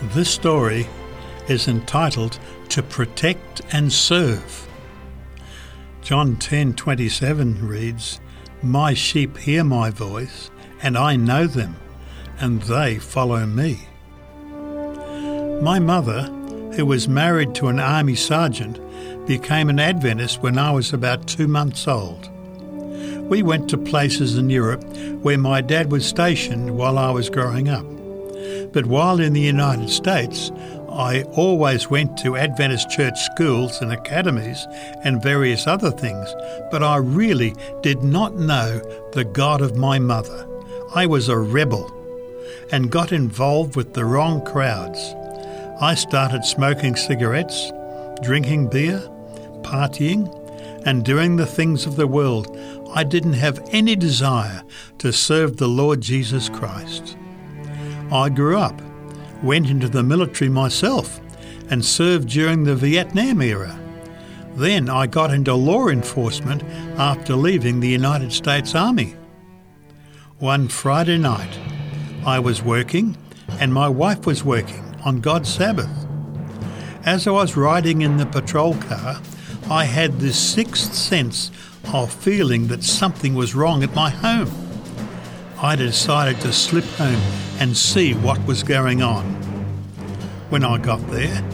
This story is entitled To Protect and Serve. John 10:27 reads, "My sheep hear my voice, and I know them, and they follow me." My mother, who was married to an army sergeant, became an Adventist when I was about 2 months old. We went to places in Europe where my dad was stationed while I was growing up. But while in the United States, I always went to Adventist church schools and academies and various other things, but I really did not know the God of my mother. I was a rebel and got involved with the wrong crowds. I started smoking cigarettes, drinking beer, partying, and doing the things of the world. I didn't have any desire to serve the Lord Jesus Christ. I grew up, went into the military myself, and served during the Vietnam era. Then I got into law enforcement after leaving the United States Army. One Friday night, I was working and my wife was working on God's Sabbath. As I was riding in the patrol car, I had this sixth sense of feeling that something was wrong at my home. I decided to slip home and see what was going on. When I got there,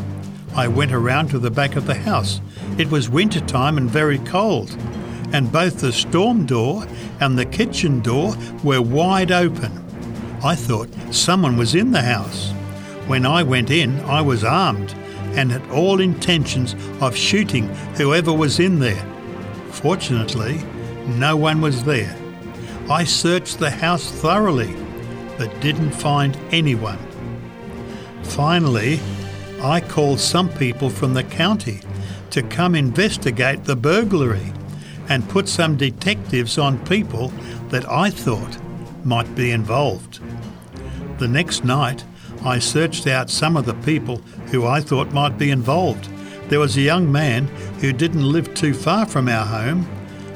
I went around to the back of the house. It was winter time and very cold, and both the storm door and the kitchen door were wide open. I thought someone was in the house. When I went in, I was armed and had all intentions of shooting whoever was in there. Fortunately, no one was there. I searched the house thoroughly, but didn't find anyone. Finally, I called some people from the county to come investigate the burglary and put some detectives on people that I thought might be involved. The next night, I searched out some of the people who I thought might be involved. There was a young man who didn't live too far from our home,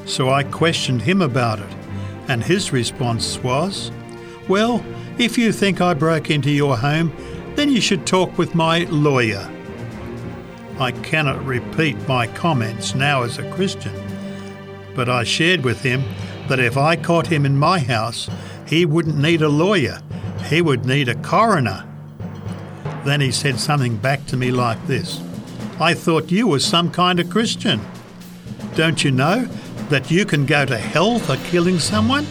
so I questioned him about it and his response was, Well, if you think I broke into your home, then you should talk with my lawyer. I cannot repeat my comments now as a Christian, but I shared with him that if I caught him in my house, he wouldn't need a lawyer, he would need a coroner. Then he said something back to me like this I thought you were some kind of Christian. Don't you know that you can go to hell for killing someone?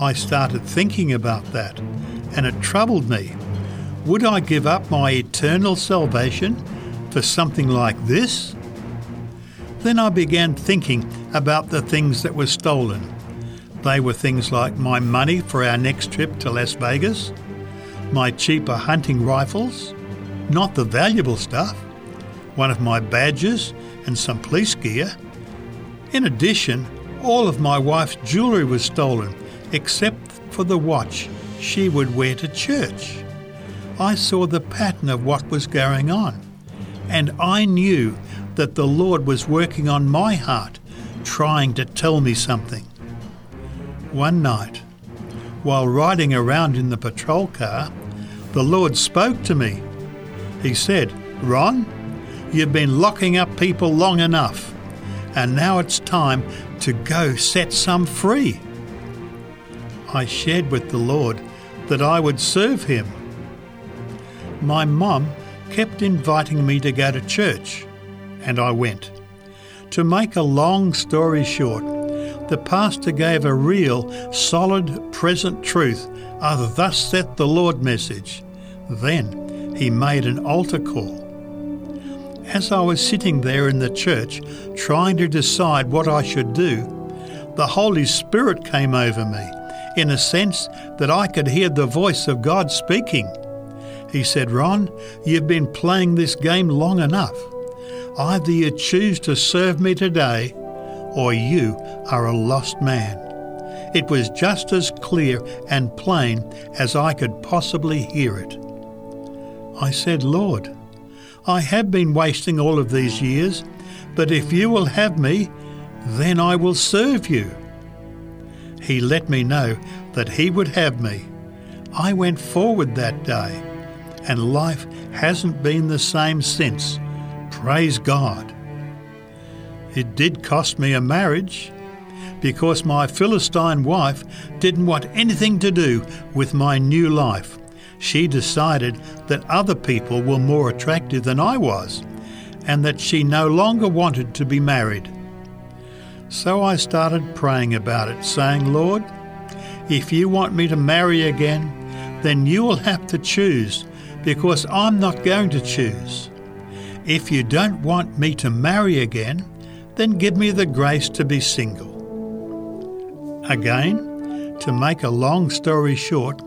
I started thinking about that, and it troubled me. Would I give up my eternal salvation for something like this? Then I began thinking about the things that were stolen. They were things like my money for our next trip to Las Vegas, my cheaper hunting rifles, not the valuable stuff, one of my badges and some police gear, in addition, all of my wife's jewellery was stolen, except for the watch she would wear to church. I saw the pattern of what was going on, and I knew that the Lord was working on my heart, trying to tell me something. One night, while riding around in the patrol car, the Lord spoke to me. He said, Ron, you've been locking up people long enough and now it's time to go set some free. I shared with the Lord that I would serve Him. My mum kept inviting me to go to church, and I went. To make a long story short, the pastor gave a real, solid, present truth, a thus saith the Lord message. Then he made an altar call. As I was sitting there in the church trying to decide what I should do, the Holy Spirit came over me in a sense that I could hear the voice of God speaking. He said, Ron, you've been playing this game long enough. Either you choose to serve me today, or you are a lost man. It was just as clear and plain as I could possibly hear it. I said, Lord, I have been wasting all of these years, but if you will have me, then I will serve you. He let me know that He would have me. I went forward that day, and life hasn't been the same since. Praise God. It did cost me a marriage because my Philistine wife didn't want anything to do with my new life. She decided that other people were more attractive than I was and that she no longer wanted to be married. So I started praying about it, saying, Lord, if you want me to marry again, then you will have to choose because I'm not going to choose. If you don't want me to marry again, then give me the grace to be single. Again, to make a long story short,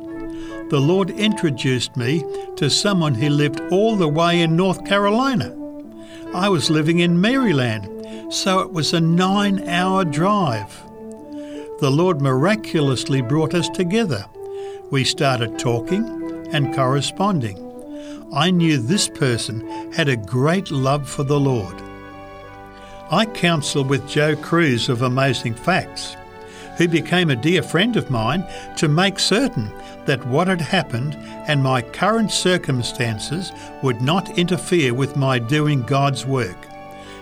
the Lord introduced me to someone who lived all the way in North Carolina. I was living in Maryland, so it was a nine hour drive. The Lord miraculously brought us together. We started talking and corresponding. I knew this person had a great love for the Lord. I counselled with Joe Crews of Amazing Facts, who became a dear friend of mine, to make certain that what had happened and my current circumstances would not interfere with my doing God's work.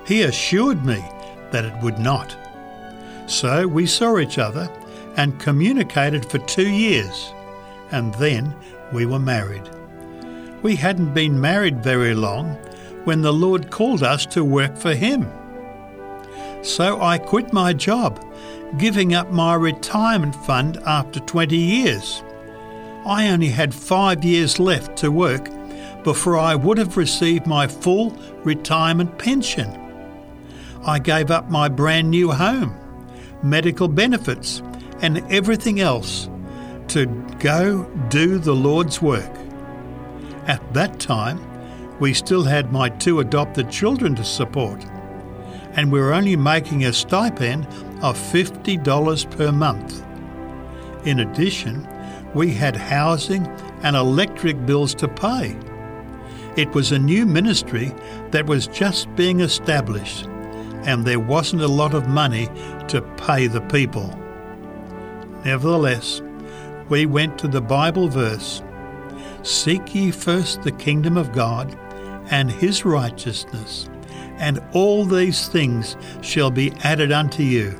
He assured me that it would not. So we saw each other and communicated for two years, and then we were married. We hadn't been married very long when the Lord called us to work for Him. So I quit my job, giving up my retirement fund after 20 years. I only had five years left to work before I would have received my full retirement pension. I gave up my brand new home, medical benefits, and everything else to go do the Lord's work. At that time, we still had my two adopted children to support and we were only making a stipend of $50 per month. In addition, we had housing and electric bills to pay. It was a new ministry that was just being established, and there wasn't a lot of money to pay the people. Nevertheless, we went to the Bible verse Seek ye first the kingdom of God and his righteousness and all these things shall be added unto you.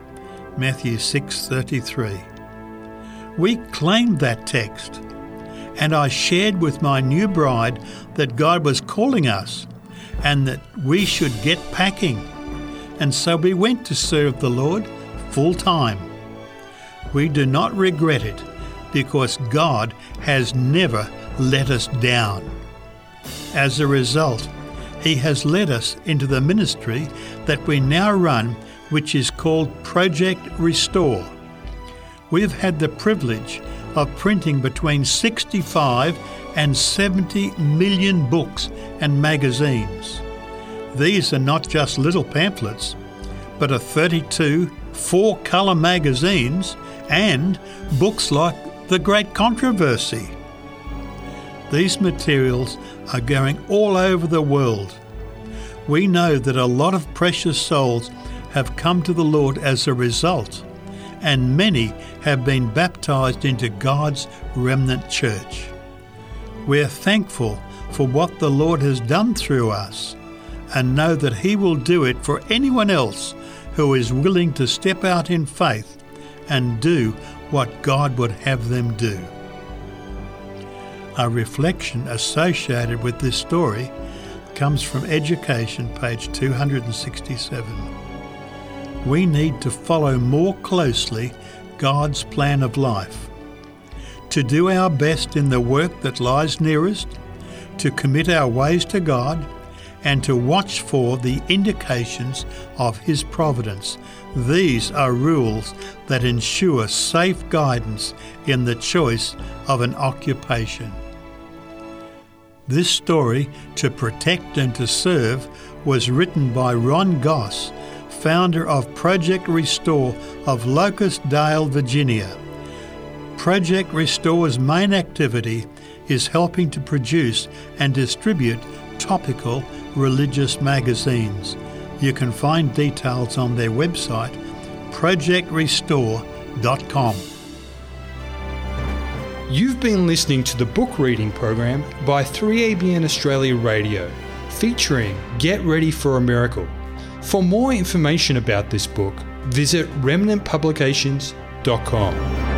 Matthew 6:33. We claimed that text, and I shared with my new bride that God was calling us and that we should get packing. And so we went to serve the Lord full time. We do not regret it because God has never let us down. As a result, he has led us into the ministry that we now run, which is called Project Restore. We have had the privilege of printing between 65 and 70 million books and magazines. These are not just little pamphlets, but are 32 four colour magazines and books like The Great Controversy. These materials are going all over the world. We know that a lot of precious souls have come to the Lord as a result, and many have been baptized into God's remnant church. We're thankful for what the Lord has done through us and know that He will do it for anyone else who is willing to step out in faith and do what God would have them do. A reflection associated with this story comes from Education, page 267. We need to follow more closely God's plan of life, to do our best in the work that lies nearest, to commit our ways to God, and to watch for the indications of His providence. These are rules that ensure safe guidance in the choice of an occupation. This story, To Protect and to Serve, was written by Ron Goss, founder of Project Restore of Locust Dale, Virginia. Project Restore's main activity is helping to produce and distribute topical religious magazines. You can find details on their website, projectrestore.com. You've been listening to the book reading program by 3ABN Australia Radio, featuring Get Ready for a Miracle. For more information about this book, visit remnantpublications.com.